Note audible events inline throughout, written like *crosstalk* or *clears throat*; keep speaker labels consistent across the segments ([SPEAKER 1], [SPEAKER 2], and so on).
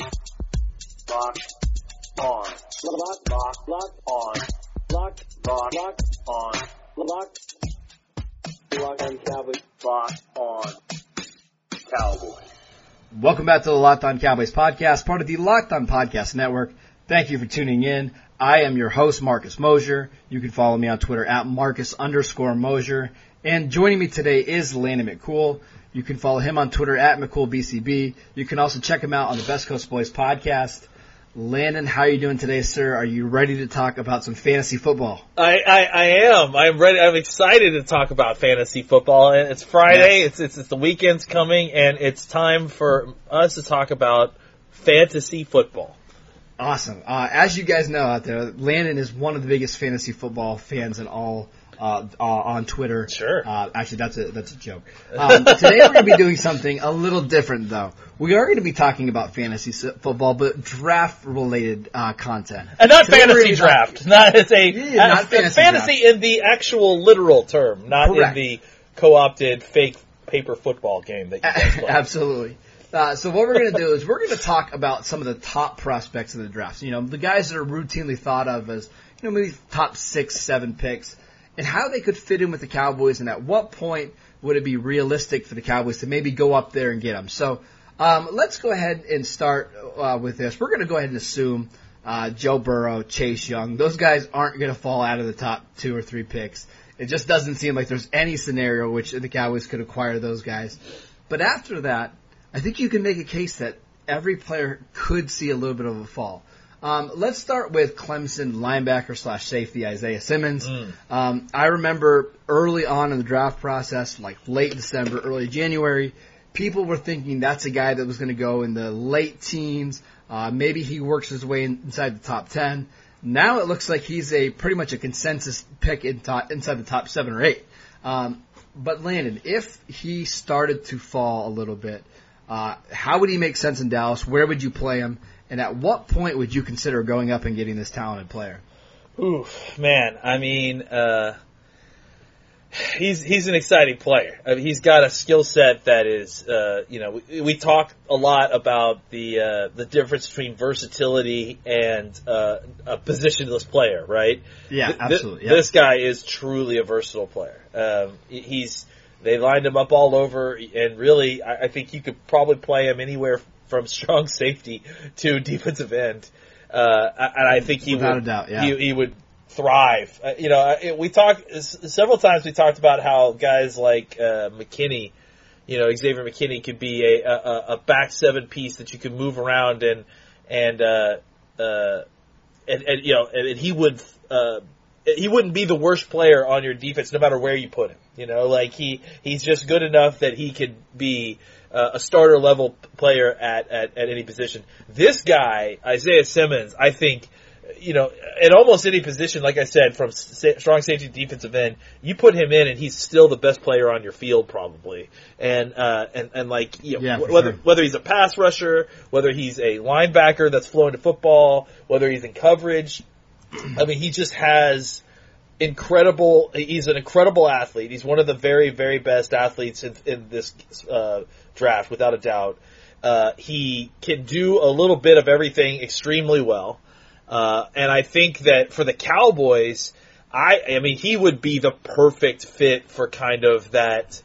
[SPEAKER 1] Locked on. Locked, locked, locked on. Locked, locked, locked on. Locked. Locked on Cowboys. Locked on Cowboys.
[SPEAKER 2] Welcome back to the Locked On Cowboys podcast, part of the Locked On Podcast Network. Thank you for tuning in. I am your host, Marcus Mosher. You can follow me on Twitter at Marcus underscore Mosher. And joining me today is Landon McCool. You can follow him on Twitter at McCoolBCB. You can also check him out on the Best Coast Boys podcast. Landon, how are you doing today, sir? Are you ready to talk about some fantasy football?
[SPEAKER 3] I, I, I am. I'm ready. I'm excited to talk about fantasy football. And it's Friday.
[SPEAKER 2] Yes.
[SPEAKER 3] It's, it's it's the weekend's coming, and it's time for us to talk about fantasy football.
[SPEAKER 2] Awesome. Uh, as you guys know out there, Landon is one of the biggest fantasy football fans in all uh, uh, on Twitter.
[SPEAKER 3] Sure.
[SPEAKER 2] Uh, actually, that's a that's a joke. Um, today we're going to be doing something a little different, though. We are going to be talking about fantasy football, but draft related uh, content.
[SPEAKER 3] And not
[SPEAKER 2] Today
[SPEAKER 3] fantasy draft. Not it's a
[SPEAKER 2] Yeah, not fantasy
[SPEAKER 3] fantasy in the actual literal term, not
[SPEAKER 2] Correct.
[SPEAKER 3] in the co-opted fake paper football game that you guys play.
[SPEAKER 2] Absolutely. Uh, so what we're going to do is we're going to talk about some of the top prospects in the draft. You know, the guys that are routinely thought of as, you know, maybe top six, seven picks, and how they could fit in with the Cowboys, and at what point would it be realistic for the Cowboys to maybe go up there and get them. So um, let's go ahead and start uh, with this. We're going to go ahead and assume uh, Joe Burrow, Chase Young, those guys aren't going to fall out of the top two or three picks. It just doesn't seem like there's any scenario which the Cowboys could acquire those guys. But after that, I think you can make a case that every player could see a little bit of a fall. Um, let's start with Clemson linebacker slash safety Isaiah Simmons. Um, I remember early on in the draft process, like late December, early January, people were thinking that's a guy that was going to go in the late teens. Uh, maybe he works his way in, inside the top ten. Now it looks like he's a pretty much a consensus pick in top, inside the top seven or eight. Um, but Landon, if he started to fall a little bit, uh, how would he make sense in Dallas? Where would you play him? And at what point would you consider going up and getting this talented player?
[SPEAKER 3] Oof, man. I mean, uh, he's he's an exciting player. I mean, he's got a skill set that is, uh, you know, we, we talk a lot about the uh, the difference between versatility and uh, a positionless player, right?
[SPEAKER 2] Yeah,
[SPEAKER 3] Th- th-
[SPEAKER 2] absolutely, yeah.
[SPEAKER 3] This guy is truly a versatile player. Um, he's they lined him up all over, and really, I, I think you could probably play him anywhere from strong safety to defensive end. Uh, and I think he
[SPEAKER 2] Without
[SPEAKER 3] would,
[SPEAKER 2] doubt, yeah.
[SPEAKER 3] he, he would thrive. Uh, you know, we talked several times. We talked about how guys like uh, McKinney, you know, Xavier McKinney could be a, a, a back seven piece that you could move around and and uh, uh, and, and you know, and, and he would uh, he wouldn't be the worst player on your defense no matter where you put him. You know, like he he's just good enough that he could be uh, a starter level player at, at at any position. This guy, Isaiah Simmons, I think. You know, at almost any position, like I said, from sa- strong safety to defensive end, you put him in, and he's still the best player on your field, probably. And uh, and and like, you know,
[SPEAKER 2] Yeah,
[SPEAKER 3] wh- whether
[SPEAKER 2] sure.
[SPEAKER 3] whether he's a pass rusher, whether he's a linebacker that's flowing to football, whether he's in coverage, I mean, he just has incredible. He's an incredible athlete. He's one of the very, very best athletes in, in this uh, draft, without a doubt. Uh, he can do a little bit of everything extremely well, uh, and I think that for the Cowboys, I, I mean, he would be the perfect fit for kind of that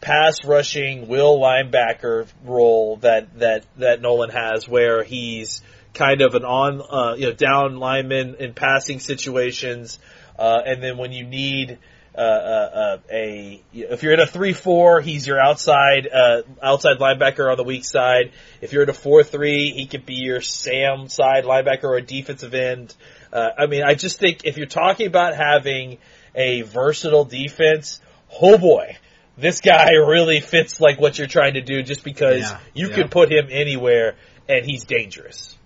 [SPEAKER 3] pass rushing will linebacker role that that that Nolan has, where he's kind of an on uh, you know down lineman in passing situations, uh, and then when you need uh, uh, uh, a if you're in a three four, he's your outside uh, outside linebacker on the weak side. If you're in a four three, he could be your Sam side linebacker or a defensive end. Uh, I mean, I just think if you're talking about having a versatile defense, oh boy, this guy *laughs* really fits like what you're trying to do just because
[SPEAKER 2] Yeah,
[SPEAKER 3] you
[SPEAKER 2] yeah.
[SPEAKER 3] could put him anywhere and he's dangerous.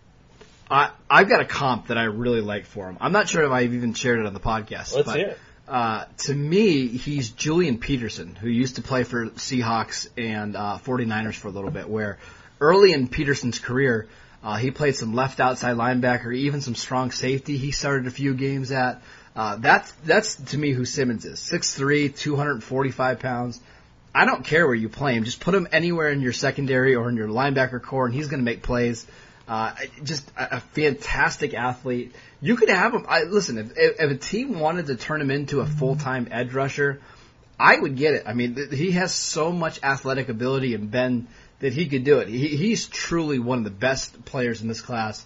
[SPEAKER 2] I I've got a comp that I really like for him. I'm not sure if I've even shared it on the podcast.
[SPEAKER 3] Let's
[SPEAKER 2] but,
[SPEAKER 3] hear it.
[SPEAKER 2] Uh, to me, he's Julian Peterson, who used to play for Seahawks and uh, 49ers for a little bit. Where early in Peterson's career, uh, he played some left outside linebacker, even some strong safety. He started a few games at. Uh, that's that's to me who Simmons is. 6'3", 245 pounds. I don't care where you play him. Just put him anywhere in your secondary or in your linebacker core, and he's going to make plays. Uh, just a, a fantastic athlete. You could have him. I, listen, if, if, a team wanted to turn him into a full time edge rusher, I would get it. I mean, th- he has so much athletic ability and bend that he could do it. He, he's truly one of the best players in this class.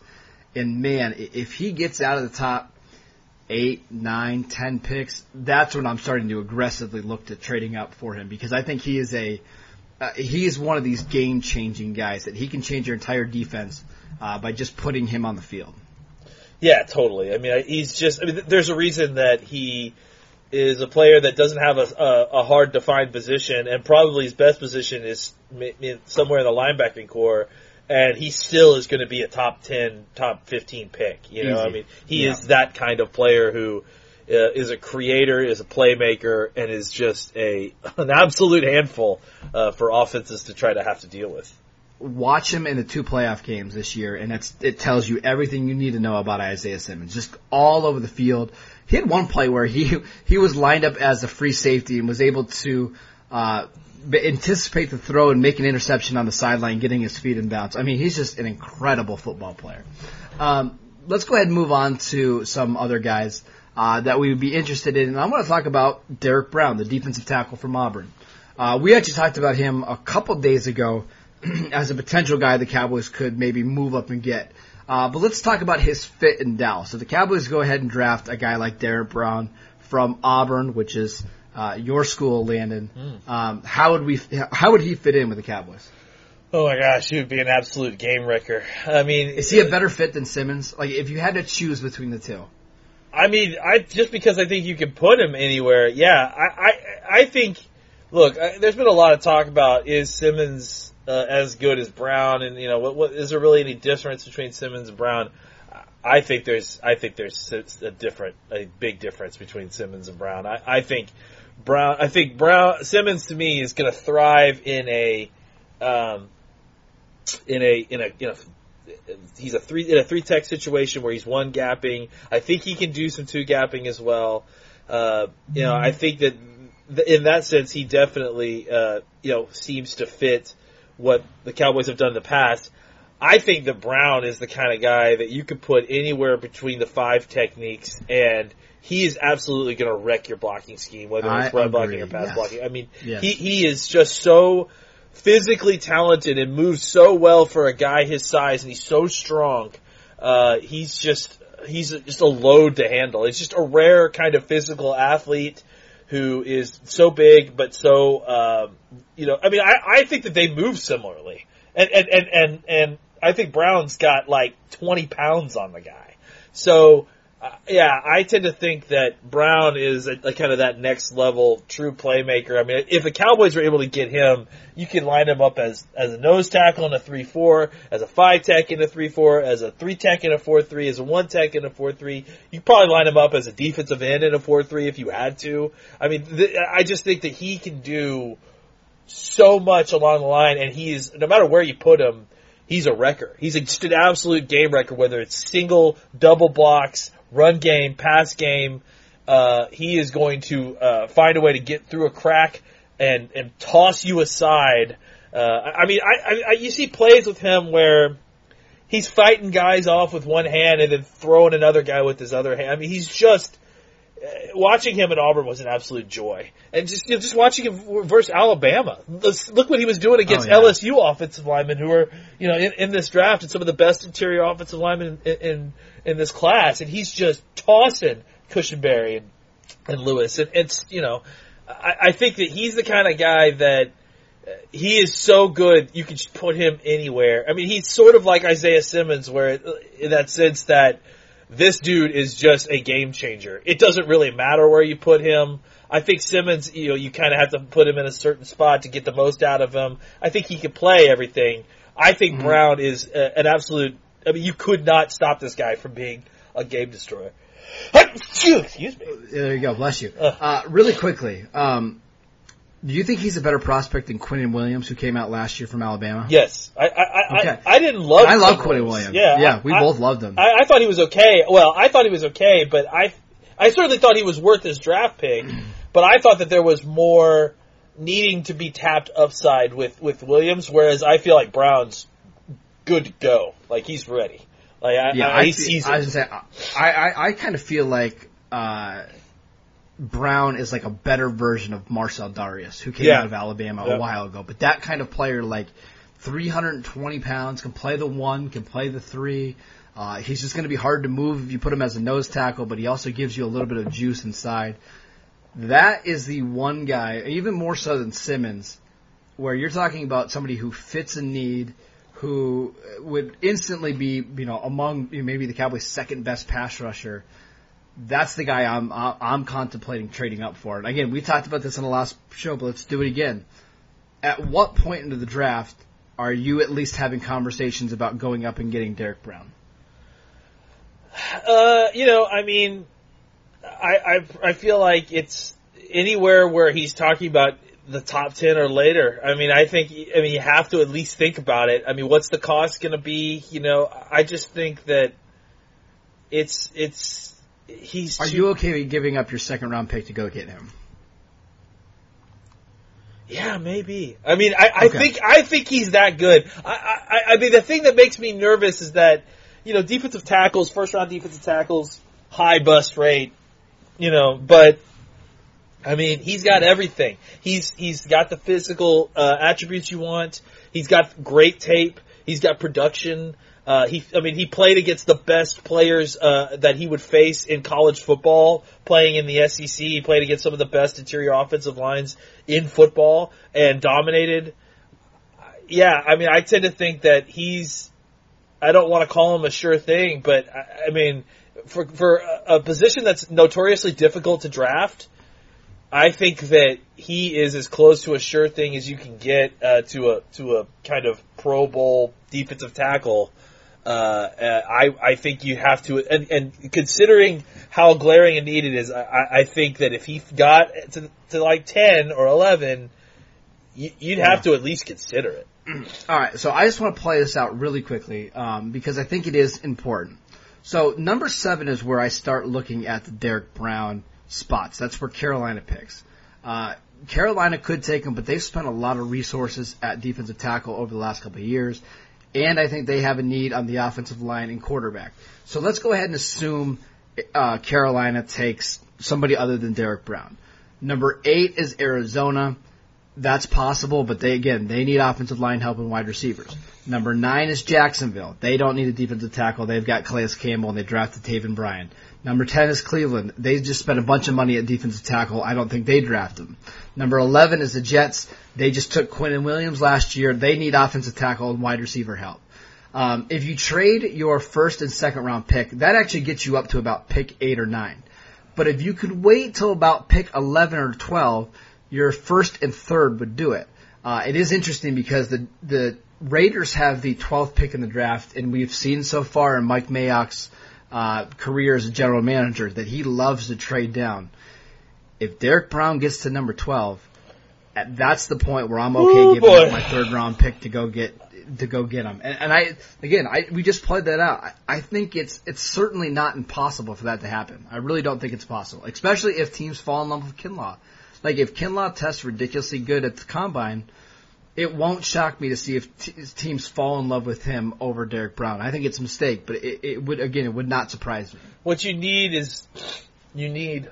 [SPEAKER 2] And man, if he gets out of the top eight, nine, ten picks, that's when I'm starting to aggressively look to trading up for him because I think he is a uh, he is one of these game changing guys that he can change your entire defense uh, by just putting him on the field.
[SPEAKER 3] Yeah, totally. I mean, he's just. I mean, th- there's a reason that he is a player that doesn't have a, a, a hard defined position, and probably his best position is somewhere in the linebacking core. And he still is going to be a top ten, top fifteen pick. You know,
[SPEAKER 2] Easy.
[SPEAKER 3] I mean, he
[SPEAKER 2] Yeah.
[SPEAKER 3] is that kind of player who uh, is a creator, is a playmaker, and is just a *laughs* an absolute handful uh, for offenses to try to have to deal with.
[SPEAKER 2] watch him in the two playoff games this year, and it's, it tells you everything you need to know about Isaiah Simmons. Just all over the field. He had one play where he *laughs* he was lined up as a free safety and was able to uh, anticipate the throw and make an interception on the sideline, getting his feet in bounds. I mean, he's just an incredible football player. Um, let's go ahead and move on to some other guys uh, that we would be interested in. And I want to talk about Derrick Brown, the defensive tackle from Auburn. Uh, we actually talked about him a couple days ago *clears throat* as a potential guy the Cowboys could maybe move up and get. Uh, but let's talk about his fit in Dallas. So the Cowboys go ahead and draft a guy like Derrick Brown from Auburn, which is uh, your school, Landon. Um, how would we? How would he fit in with the Cowboys?
[SPEAKER 3] Oh my gosh, he would be an absolute game wrecker. I mean,
[SPEAKER 2] Is he a better fit than Simmons? Like, if you had to choose between the two,
[SPEAKER 3] I mean, I just because I think you can put him anywhere. Yeah, I I, I think. Look, I, there's been a lot of talk about is Simmons uh, as good as Brown, and you know, what, what is there really any difference between Simmons and Brown? I think there's I think there's a different a big difference between Simmons and Brown. I, I think Brown I think Brown Simmons to me is going to thrive in a um, in a in a in a he's a three in a three tech situation where he's one gapping. I think he can do some two gapping as well. Uh, you know, I think that th- in that sense he definitely uh, you know seems to fit what the Cowboys have done in the past. I think that Brown is the kind of guy that you could put anywhere between the five techniques and he is absolutely going to wreck your blocking scheme, whether it's run blocking or pass blocking. I mean,
[SPEAKER 2] Yes.
[SPEAKER 3] he, he is just so physically talented and moves so well for a guy his size, and he's so strong. Uh, he's just he's just a load to handle. He's just a rare kind of physical athlete who is so big but so um, you know. I mean, I, I think that they move similarly, and and and and and I think Brown's got like twenty pounds on the guy, so. Uh, yeah, I tend to think that Brown is a, a kind of that next level true playmaker. I mean, if the Cowboys were able to get him, you can line him up as as a nose tackle in a three four, as a five tech in a three four, as a three tech in a four three, as a one tech in a four three. You probably line him up as a defensive end in a four three if you had to. I mean, th- I just think that he can do so much along the line, and he is no matter where you put him, he's a wrecker. He's just an absolute game wrecker, whether it's single, double blocks, run game, pass game. Uh, he is going to uh, find a way to get through a crack and and toss you aside. Uh, I mean, I, I, you see plays with him where he's fighting guys off with one hand and then throwing another guy with his other hand. I mean, he's just watching him at Auburn was an absolute joy, and just you know, just watching him versus Alabama. Look what he was doing against
[SPEAKER 2] Oh, yeah.
[SPEAKER 3] LSU offensive linemen who are you know in, in this draft and some of the best interior offensive linemen in in, in this class, and he's just tossing Cushenberry and, and Lewis, and it's you know I, I think that he's the kind of guy that uh, he is so good you can just put him anywhere. I mean, he's sort of like Isaiah Simmons, where in that sense that this dude is just a game changer. It doesn't really matter where you put him. I think Simmons, you know, you kind of have to put him in a certain spot to get the most out of him. I think he can play everything. I think
[SPEAKER 2] Mm-hmm.
[SPEAKER 3] Brown is a, an absolute. I mean, you could not stop this guy from being a game destroyer. *coughs* Excuse me.
[SPEAKER 2] There you go. Bless you. Uh, really quickly, um, do you think he's a better prospect than Quinnen Williams, who came out last year from Alabama?
[SPEAKER 3] Yes, I I, I,
[SPEAKER 2] Okay.
[SPEAKER 3] I, I didn't love.
[SPEAKER 2] I love Quinnen Williams.
[SPEAKER 3] Yeah,
[SPEAKER 2] yeah,
[SPEAKER 3] I-
[SPEAKER 2] we
[SPEAKER 3] I-
[SPEAKER 2] both loved him.
[SPEAKER 3] I, I thought he was okay. Well, I thought he was okay, but I I certainly thought he was worth his draft pick. *clears throat* But I thought that there was more needing to be tapped upside with with Williams, whereas I feel like Brown's good to go. Like he's ready. Like I,
[SPEAKER 2] yeah,
[SPEAKER 3] I,
[SPEAKER 2] I, I, was gonna say, I, I, I kind of feel like uh, Brown is like a better version of Marcell Dareus, who came
[SPEAKER 3] Yeah.
[SPEAKER 2] out of Alabama
[SPEAKER 3] Yeah.
[SPEAKER 2] a while ago. But that kind of player, like 320 pounds, can play the one, can play the three. Uh, he's just going to be hard to move if you put him as a nose tackle, but he also gives you a little bit of juice inside. That is the one guy, even more so than Simmons, where you're talking about somebody who fits a need, who would instantly be, you know, among you know, maybe the Cowboys' second best pass rusher. That's the guy I'm I'm contemplating trading up for. And again, we talked about this in the last show, but let's do it again. At what point into the draft are you at least having conversations about going up and getting Derrick Brown?
[SPEAKER 3] Uh, you know, I mean, I, I I feel like it's anywhere where he's talking about the top ten or later. I mean, I think I mean you have to at least think about it. I mean, what's the cost going to be? You know, I just think that it's it's he's
[SPEAKER 2] Are
[SPEAKER 3] too-
[SPEAKER 2] you okay with giving up your second round pick to go get him?
[SPEAKER 3] Yeah, maybe. I mean, I, I
[SPEAKER 2] Okay.
[SPEAKER 3] think I think he's that good. I, I I mean, the thing that makes me nervous is that you know defensive tackles, first round defensive tackles, high bust rate, you know, but. I mean, he's got everything. He's he's got the physical uh, attributes you want. He's got great tape. He's got production. Uh, he, I mean, he played against the best players uh, that he would face in college football. Playing in the SEC, he played against some of the best interior offensive lines in football and dominated. Yeah, I mean, I tend to think that he's. I don't want to call him a sure thing, but I, I mean, for for a, position that's notoriously difficult to draft, I think that he is as close to a sure thing as you can get uh, to a to a kind of Pro Bowl defensive tackle. Uh, uh, I I think you have to, and, and considering how glaring a need it is, I- I, think that if he got to, to like ten or eleven, you, you'd have to at least consider it. *clears throat*
[SPEAKER 2] All right, so I just want to play this out really quickly um, because I think it is important. So number seven is where I start looking at the Derrick Brown spots. That's where Carolina picks. Uh, Carolina could take him, but they've spent a lot of resources at defensive tackle over the last couple of years, and I think they have a need on the offensive line and quarterback. So let's go ahead and assume uh, Carolina takes somebody other than Derrick Brown. Number eight is Arizona. That's possible, but they again they need offensive line help and wide receivers. Number nine is Jacksonville. They don't need a defensive tackle. They've got Calais Campbell and they drafted Taven Bryan. Number ten is Cleveland. They just spent a bunch of money at defensive tackle. I don't think they draft him. Number eleven is the Jets. They just took Quinnen Williams last year. They need offensive tackle and wide receiver help. Um, if you trade your first and second round pick, that actually gets you up to about pick eight or nine. But if you could wait till about pick 11 or 12, your first and third would do it. Uh, it is interesting because the, the Raiders have the 12th pick in the draft, and we've seen so far in Mike Mayock's uh, career as a general manager that he loves to trade down. If Derrick Brown gets to number 12, that's the point where I'm okay
[SPEAKER 3] Ooh,
[SPEAKER 2] giving
[SPEAKER 3] boy.
[SPEAKER 2] up my third round pick to go get to go get him. And, and I again, I we just played that out. I, I think it's it's certainly not impossible for that to happen. I really don't think it's possible, especially if teams fall in love with Kinlaw. Like if Kinlaw tests ridiculously good at the combine, it won't shock me to see if t- teams fall in love with him over Derrick Brown. I think it's a mistake, but it, it would again, it would not surprise me.
[SPEAKER 3] What you need is you need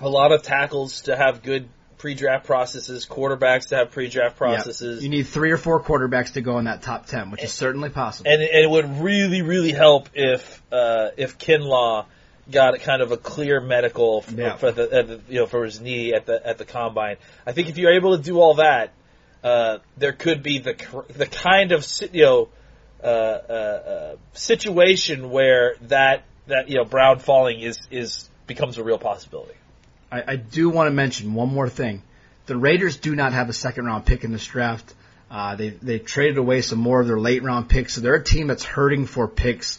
[SPEAKER 3] a lot of tackles to have good pre-draft processes, quarterbacks to have pre-draft processes.
[SPEAKER 2] You need three or four quarterbacks to go in that top ten, which is certainly possible.
[SPEAKER 3] and, and it would really, really help if uh, if Kinlaw got a kind of a clear medical for,
[SPEAKER 2] Yeah.
[SPEAKER 3] for the, the you know for his knee at the at the combine. I think if you're able to do all that, uh, there could be the the kind of you know uh, uh, uh, situation where that that you know Brown falling is is becomes a real possibility.
[SPEAKER 2] I, I do want to mention one more thing. The Raiders do not have a second round pick in this draft. Uh, they they traded away some more of their late round picks, so they're a team that's hurting for picks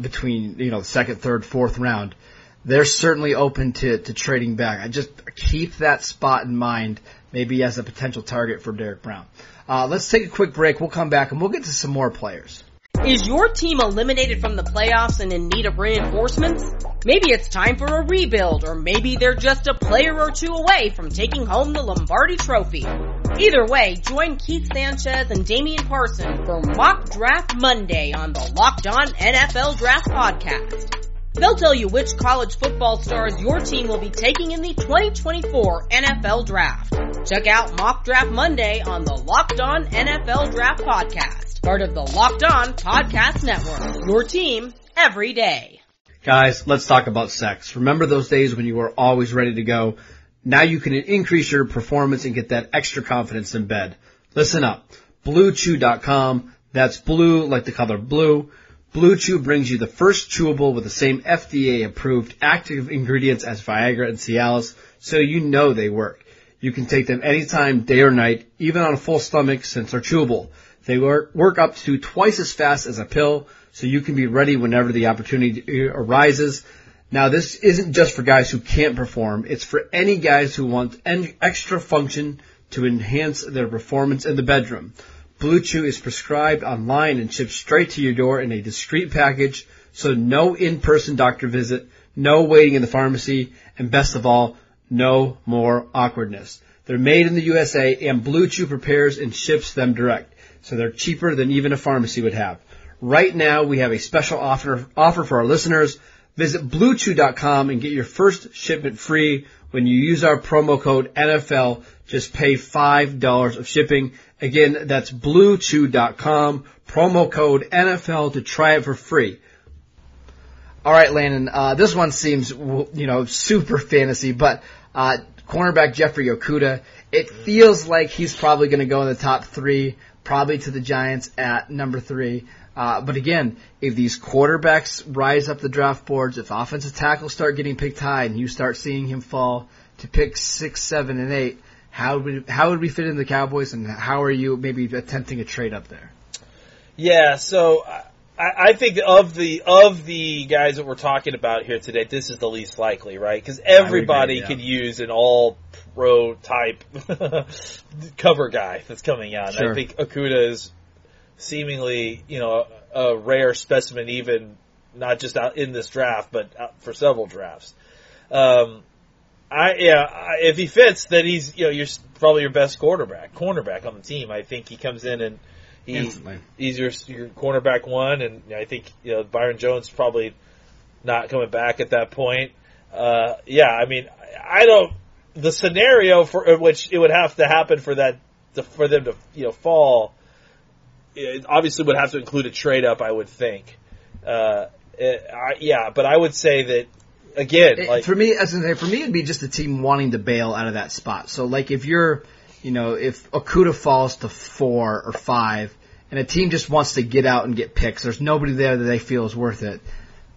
[SPEAKER 2] between you know the second, third, fourth round. They're certainly open to to trading back. I just keep that spot in mind, maybe as a potential target for Derrick Brown. Uh, let's take a quick break. We'll come back and we'll get to some more players.
[SPEAKER 4] Is your team eliminated from the playoffs and in need of reinforcements? Maybe it's time for a rebuild, or maybe they're just a player or two away from taking home the Lombardi Trophy. Either way, join Keith Sanchez and Damian Parson for Mock Draft Monday on the Locked On NFL Draft Podcast. They'll tell you which college football stars your team will be taking in the 2024 NFL Draft. Check out Mock Draft Monday on the Locked On NFL Draft Podcast, part of the Locked On Podcast Network. Your team every day.
[SPEAKER 2] Guys, let's talk about sex. Remember those days when you were always ready to go? Now you can increase your performance and get that extra confidence in bed. Listen up. BlueChew.com. That's blue like the color blue. Blue Chew brings you the first chewable with the same FDA approved active ingredients as Viagra and Cialis, so you know they work. You can take them anytime, day or night, even on a full stomach since they're chewable. They work, work up to twice as fast as a pill, so you can be ready whenever the opportunity arises. Now this isn't just for guys who can't perform, it's for any guys who want an extra function to enhance their performance in the bedroom. Blue Chew is prescribed online and shipped straight to your door in a discreet package, so no in-person doctor visit, no waiting in the pharmacy, and best of all, no more awkwardness. They're made in the USA and Blue Chew prepares and ships them direct, so they're cheaper than even a pharmacy would have. Right now, we have a special offer, offer for our listeners. Visit bluechew.com and get your first shipment free when you use our promo code NFL. Just pay $5 of shipping. Again, that's bluechew.com, promo code NFL to try it for free. All right, Landon, uh, this one seems, you know, super fantasy, but, uh, cornerback Jeffrey Okudah, it feels like he's probably going to go in the top three, probably to the Giants at number three. Uh, but again, if these quarterbacks rise up the draft boards, if offensive tackles start getting picked high and you start seeing him fall to pick six, seven, and eight, how would how would we fit in the Cowboys, and how are you maybe attempting a trade up there?
[SPEAKER 3] Yeah, so I, I think of the of the guys that we're talking about here today, this is the least likely, right? Because everybody
[SPEAKER 2] agree, yeah.
[SPEAKER 3] could use an all pro type *laughs* cover guy that's coming out.
[SPEAKER 2] Sure.
[SPEAKER 3] I think Okudah is seemingly, you know, a, a rare specimen, even not just out in this draft, but for several drafts. Um, I yeah, I, if he fits, then he's you know you're probably your best quarterback, cornerback on the team. I think he comes in and he
[SPEAKER 2] Instantly.
[SPEAKER 3] he's your your cornerback one, and I think you know Byron Jones probably not coming back at that point. Uh, yeah, I mean, I don't the scenario for which it would have to happen for that to, for them to you know fall. It obviously would have to include a trade up, I would think. Uh, it, I, yeah, but I would say that again,
[SPEAKER 2] It-
[SPEAKER 3] like
[SPEAKER 2] for me, as in, for me, it'd be just a team wanting to bail out of that spot. So, like, if you're, you know, if Okudah falls to four or five, and a team just wants to get out and get picks, there's nobody there that they feel is worth it.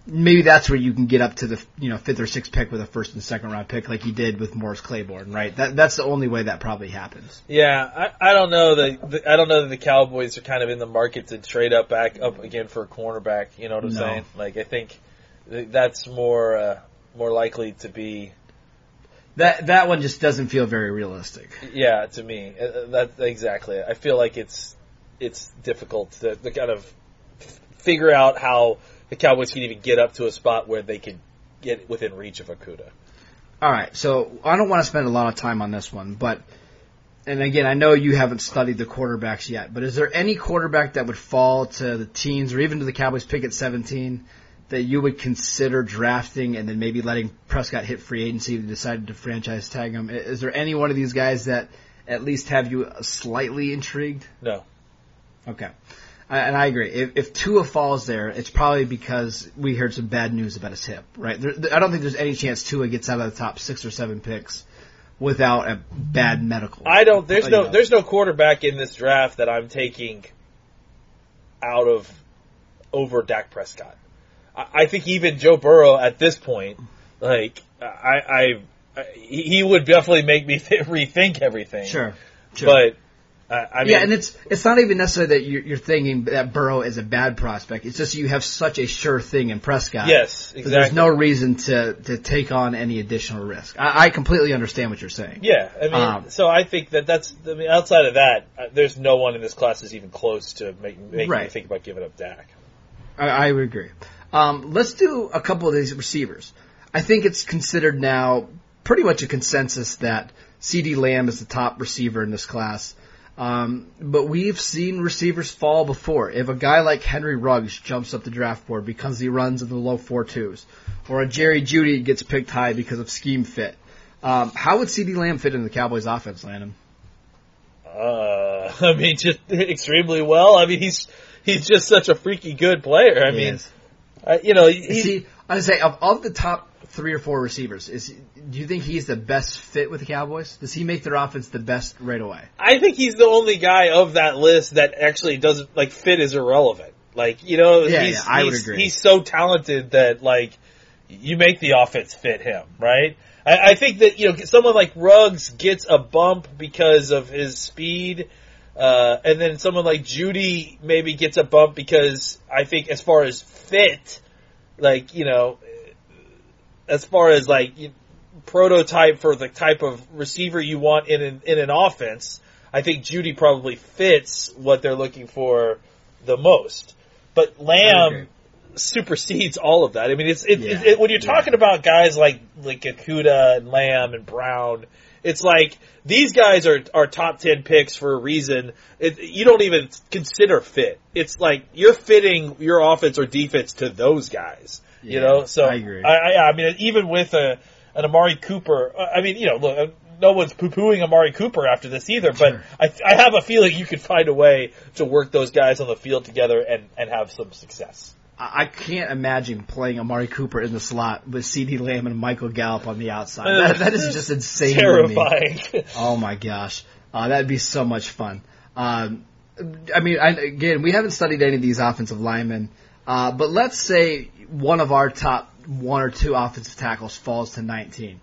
[SPEAKER 2] Maybe that's where you can get up to the, you know, fifth or sixth pick with a first and second round pick, like you did with Morris Claiborne, right? That that's the only way that probably happens.
[SPEAKER 3] Yeah, I, I don't know that the, I don't know that the Cowboys are kind of in the market to trade up back up again for a cornerback. You know what I'm
[SPEAKER 2] No.
[SPEAKER 3] saying? Like I think th- that's more uh, more likely to be
[SPEAKER 2] That that one just doesn't feel very realistic.
[SPEAKER 3] yeah to me. Uh, That exactly. I feel like it's it's difficult to, to kind of f- figure out how the Cowboys can even get up to a spot where they could get within reach of Okudah.
[SPEAKER 2] All right, so I don't want to spend a lot of time on this one, but and again, I know you haven't studied the quarterbacks yet, but is there any quarterback that would fall to the teens or even to the Cowboys pick at 17 that you would consider drafting and then maybe letting Prescott hit free agency if you decided to franchise tag him? Is there any one of these guys that at least have you slightly intrigued?
[SPEAKER 3] No.
[SPEAKER 2] Okay. And I agree. If, if Tua falls there, it's probably because we heard some bad news about his hip, right? There, I don't think there's any chance Tua gets out of the top six or seven picks without a bad medical.
[SPEAKER 3] I don't. There's
[SPEAKER 2] oh,
[SPEAKER 3] no.
[SPEAKER 2] know.
[SPEAKER 3] There's no quarterback in this draft that I'm taking out of over Dak Prescott. I, think even Joe Burrow at this point, like I, I, he, would definitely make me th- *laughs* rethink everything.
[SPEAKER 2] Sure. Sure.
[SPEAKER 3] But uh, I mean,
[SPEAKER 2] yeah, and it's it's not even necessarily that you're, you're thinking that Burrow is a bad prospect. It's just you have such a sure thing in Prescott.
[SPEAKER 3] yes, exactly.
[SPEAKER 2] There's no reason to to take on any additional risk. I, I completely understand what you're saying.
[SPEAKER 3] Yeah, I mean,
[SPEAKER 2] Um,
[SPEAKER 3] so I think that that's. I mean, outside of that, uh, there's no one in this class is even close to make, making me think about giving up Dak.
[SPEAKER 2] I, I would agree. Um, let's do a couple of these receivers. I think it's considered now pretty much a consensus that CeeDee Lamb is the top receiver in this class. Um, but we've seen receivers fall before. If a guy like Henry Ruggs jumps up the draft board because he runs in the low four twos, or a Jerry Jeudy gets picked high because of scheme fit, um, how would CeeDee Lamb fit in the Cowboys' offense, Landon?
[SPEAKER 3] Uh, *laughs* I mean, just extremely well. I mean, he's he's just such a freaky good player. I mean,
[SPEAKER 2] Yes.
[SPEAKER 3] Uh, you know, he's,
[SPEAKER 2] he, I would say of, of the top three or four receivers, is do you think he's the best fit with the Cowboys? Does he make their offense the best right away?
[SPEAKER 3] I think he's the only guy of that list that actually doesn't like fit is irrelevant. Like you know,
[SPEAKER 2] Yeah,
[SPEAKER 3] he's,
[SPEAKER 2] yeah, I would agree.
[SPEAKER 3] He's so talented that like you make the offense fit him, right? I, I think that you know someone like Ruggs gets a bump because of his speed, uh, and then someone like Jeudy maybe gets a bump because I think as far as fit, like you know, as far as like you- prototype for the type of receiver you want in an, in an offense, I think Jeudy probably fits what they're looking for the most. But. Lamb supersedes all of that. I mean, it's it,
[SPEAKER 2] Yeah,
[SPEAKER 3] it, it, when you're
[SPEAKER 2] yeah.
[SPEAKER 3] talking about guys like like Okudah and Lamb and Brown. It's like these guys are are top ten picks for a reason. It, you don't even consider fit. It's like you're fitting your offense or defense to those guys. you know, so
[SPEAKER 2] I agree.
[SPEAKER 3] I, I, I mean, even with a an Amari Cooper, I mean, you know, look, no one's poo pooing Amari Cooper after this either, but
[SPEAKER 2] Sure.
[SPEAKER 3] I, I have a feeling you could find a way to work those guys on the field together and, and have some success.
[SPEAKER 2] I can't imagine playing Amari Cooper in the slot with CeeDee Lamb and Michael Gallup on the outside. That, that is just insane. to me.
[SPEAKER 3] Terrifying. *laughs*
[SPEAKER 2] Oh my gosh, uh, that'd be so much fun. Um, I mean, I, again, we haven't studied any of these offensive linemen, uh, but let's say one of our top one or two offensive tackles falls to 19.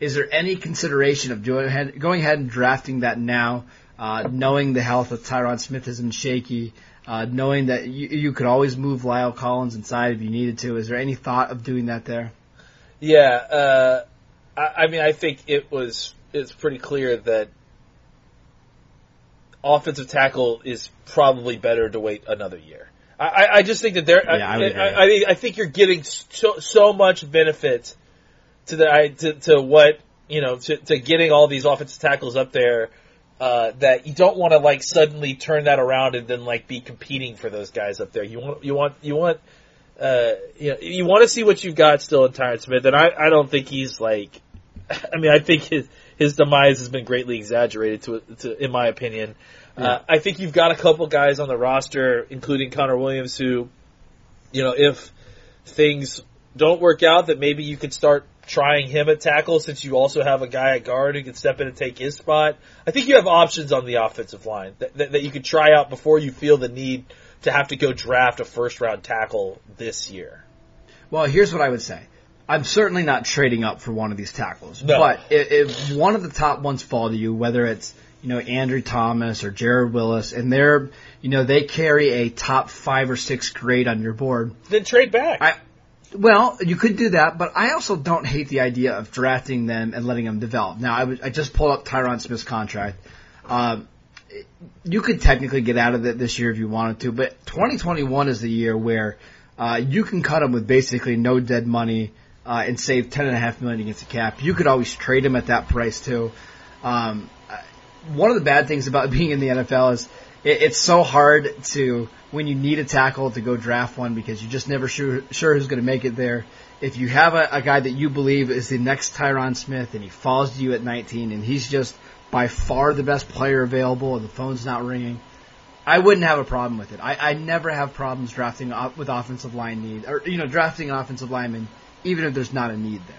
[SPEAKER 2] Is there any consideration of doing ahead, going ahead and drafting that now, uh, knowing the health of Tyron Smith isn't shaky, uh, knowing that you, you could always move La'el Collins inside if you needed to? Is there any thought of doing that there?
[SPEAKER 3] Yeah, uh, I, I mean, I think it was it's pretty clear that offensive tackle is probably better to wait another year. I, I, just think that there.
[SPEAKER 2] Yeah, I
[SPEAKER 3] I. I, I, I think you're getting so so much benefit to the to, to what you know to, to getting all these offensive tackles up there. Uh, that you don't want to like suddenly turn that around and then like be competing for those guys up there. You want you want you want uh, you know, you want to see what you've got still in Tyron Smith, and I, I don't think he's like. *laughs* I mean, I think his his demise has been greatly exaggerated to, to in my opinion. Uh, I think you've got a couple guys on the roster, including Connor Williams, who, you know, if things don't work out, that maybe you could start trying him at tackle since you also have a guy at guard who can step in and take his spot. I think you have options on the offensive line that, that, that you could try out before you feel the need to have to go draft a first round tackle this year.
[SPEAKER 2] Well, here's what I would say. I'm certainly not trading up for one of these tackles.
[SPEAKER 3] No.
[SPEAKER 2] But if, if one of the top ones fall to you, whether it's you know Andrew Thomas or Jedrick Wills, and they're you know they carry a top five or six grade on your board,
[SPEAKER 3] Then trade back.
[SPEAKER 2] I well you could do that. But I also don't hate the idea of drafting them and letting them develop. Now I, just pulled up Tyron Smith's contract. Um, you could technically get out of it this year if you wanted to, but 2021 is the year where uh, you can cut him with basically no dead money uh, and save ten and a half million against the cap. You could always trade him at that price too. Um, uh, one of the bad things about *laughs* being in the NFL is it, it's so hard to when you need a tackle to go draft one because you're just never sure sure who's going to make it there. If you have a, a guy that you believe is the next Tyron Smith and he falls to you at 19 and he's just by far the best player available and the phone's not ringing, I wouldn't have a problem with it. I, I never have problems drafting op- with offensive line need or you know drafting an offensive lineman even if there's not a need there.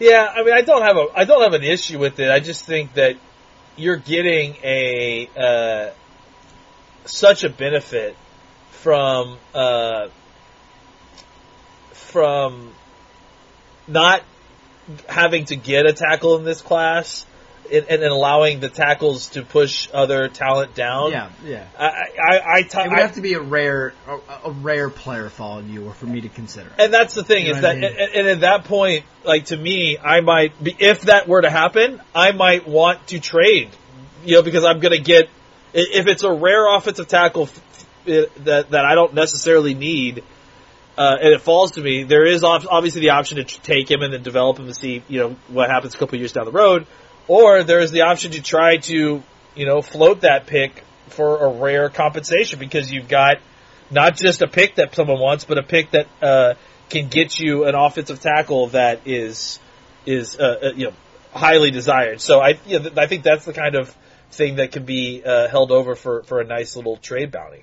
[SPEAKER 3] Yeah, I mean, I don't have a, I don't have an issue with it. I just think that you're getting a uh, such a benefit from uh, from not having to get a tackle in this class and, and allowing the tackles to push other talent down.
[SPEAKER 2] Yeah, yeah.
[SPEAKER 3] I, I, I, t-
[SPEAKER 2] It would
[SPEAKER 3] I-
[SPEAKER 2] have to be a rare, a, a rare player following you, or for me to consider.
[SPEAKER 3] and that's the thing
[SPEAKER 2] You know
[SPEAKER 3] is that,
[SPEAKER 2] mean?
[SPEAKER 3] and, and at that point, like to me, I might be if that were to happen, I might want to trade, you know, because I'm going to get if it's a rare offensive tackle f- that that I don't necessarily need, uh, and it falls to me. There is ob- obviously the option to take him and then develop him and see you know what happens a couple years down the road, or there is the option to try to you know float that pick for a rare compensation because you've got not just a pick that someone wants, but a pick that uh, can get you an offensive tackle that is is uh, uh, you know highly desired. So I you know, I think that's the kind of thing that can be uh, held over for for a nice little trade bounty.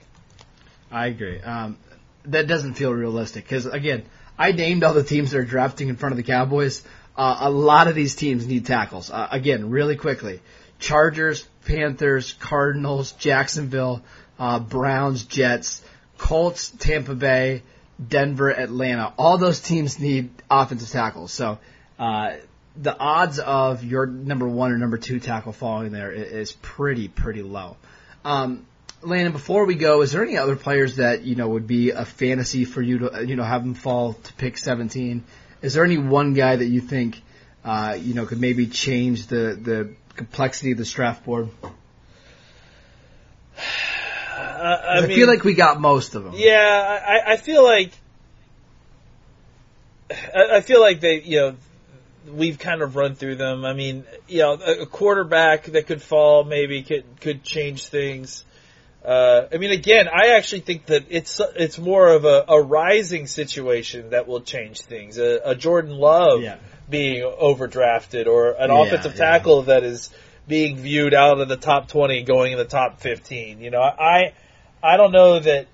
[SPEAKER 2] I agree. Um, that doesn't feel realistic because again, I named all the teams that are drafting in front of the Cowboys. Uh, a lot of these teams need tackles. Uh, again, really quickly: Chargers, Panthers, Cardinals, Jacksonville, uh, Browns, Jets, Colts, Tampa Bay, Denver, Atlanta. All those teams need offensive tackles. So. Uh, the odds of your number one or number two tackle falling there is pretty, pretty low. Um, Landon, before we go, is there any other players that you know would be a fantasy for you to you know have them fall to pick 17? Is there any one guy that you think uh, you know could maybe change the the complexity of the draft board?
[SPEAKER 3] Uh, *sighs* I,
[SPEAKER 2] I,
[SPEAKER 3] mean,
[SPEAKER 2] feel like we got most of them.
[SPEAKER 3] Yeah, I, I feel like I, I feel like they, you know, we've kind of run through them. I mean, you know, a, a quarterback that could fall maybe could could change things. Uh, I mean, again, I actually think that it's it's more of a, a rising situation that will change things. A, a Jordan Love
[SPEAKER 2] Yeah.
[SPEAKER 3] being overdrafted, or an
[SPEAKER 2] Yeah,
[SPEAKER 3] offensive
[SPEAKER 2] yeah.
[SPEAKER 3] tackle that is being viewed out of the top twenty, going in the top fifteen. You know, I I don't know that.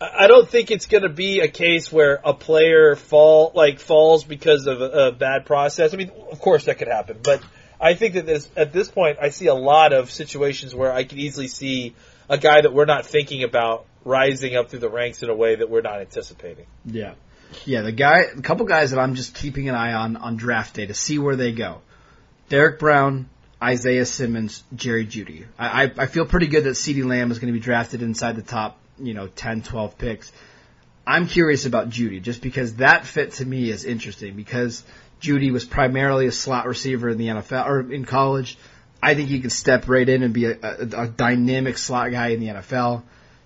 [SPEAKER 3] I I don't think it's going to be a case where a player fall like falls because of a, a bad process. I mean, of course that could happen, but I think that this, at this point, I see a lot of situations where I could easily see a guy that we're not thinking about rising up through the ranks in a way that we're not anticipating.
[SPEAKER 2] Yeah. Yeah, the guy, a couple guys that I'm just keeping an eye on on draft day to see where they go. Derrick Brown, Isaiah Simmons, Jerry Jeudy. I, I, I feel pretty good that CeeDee Lamb is going to be drafted inside the top, you know, 10, 12 picks. I'm curious about Jeudy just because that fit to me is interesting because Jeudy was primarily a slot receiver in the NFL or in college. I think he can step right in and be a, a, a dynamic slot guy in the NFL.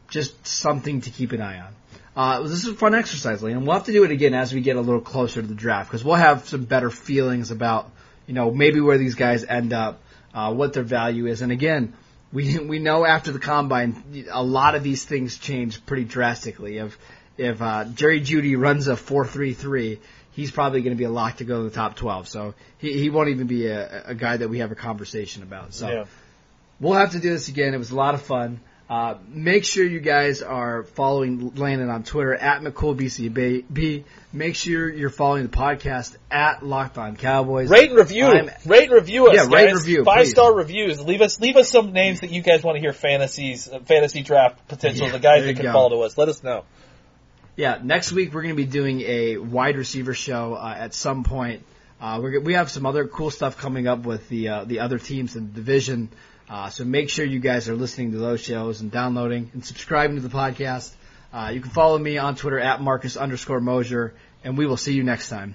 [SPEAKER 2] Just something to keep an eye on. Uh, this is a fun exercise, Lee, and we'll have to do it again as we get a little closer to the draft because we'll have some better feelings about, you know, maybe where these guys end up, uh, what their value is, and again, we we know after the combine, a lot of these things change pretty drastically. If if uh, Jerry Jeudy runs a four three three, he's probably going to be a lock to go to the top twelve. So he he won't even be a, a guy that we have a conversation about. So
[SPEAKER 3] Yeah.
[SPEAKER 2] we'll have to do this again. It was a lot of fun. Uh, make sure you guys are following Landon on Twitter at McCoolBCB. Make sure you're following the podcast at Locked On Cowboys.
[SPEAKER 3] Rate and review.
[SPEAKER 2] I'm-
[SPEAKER 3] rate and review us.
[SPEAKER 2] Yeah, rate and review,
[SPEAKER 3] Five
[SPEAKER 2] please.
[SPEAKER 3] star reviews. Leave us leave us some names that you guys want to hear fantasies fantasy draft potential.
[SPEAKER 2] Yeah,
[SPEAKER 3] the guys that can
[SPEAKER 2] go.
[SPEAKER 3] fall to us. Let us know.
[SPEAKER 2] Yeah, next week we're going to be doing a wide receiver show uh, at some point. Uh, we have some other cool stuff coming up with the uh, the other teams in the division. Uh, so make sure you guys are listening to those shows and downloading and subscribing to the podcast. Uh, you can follow me on Twitter at Marcus underscore Mosher, and we will see you next time.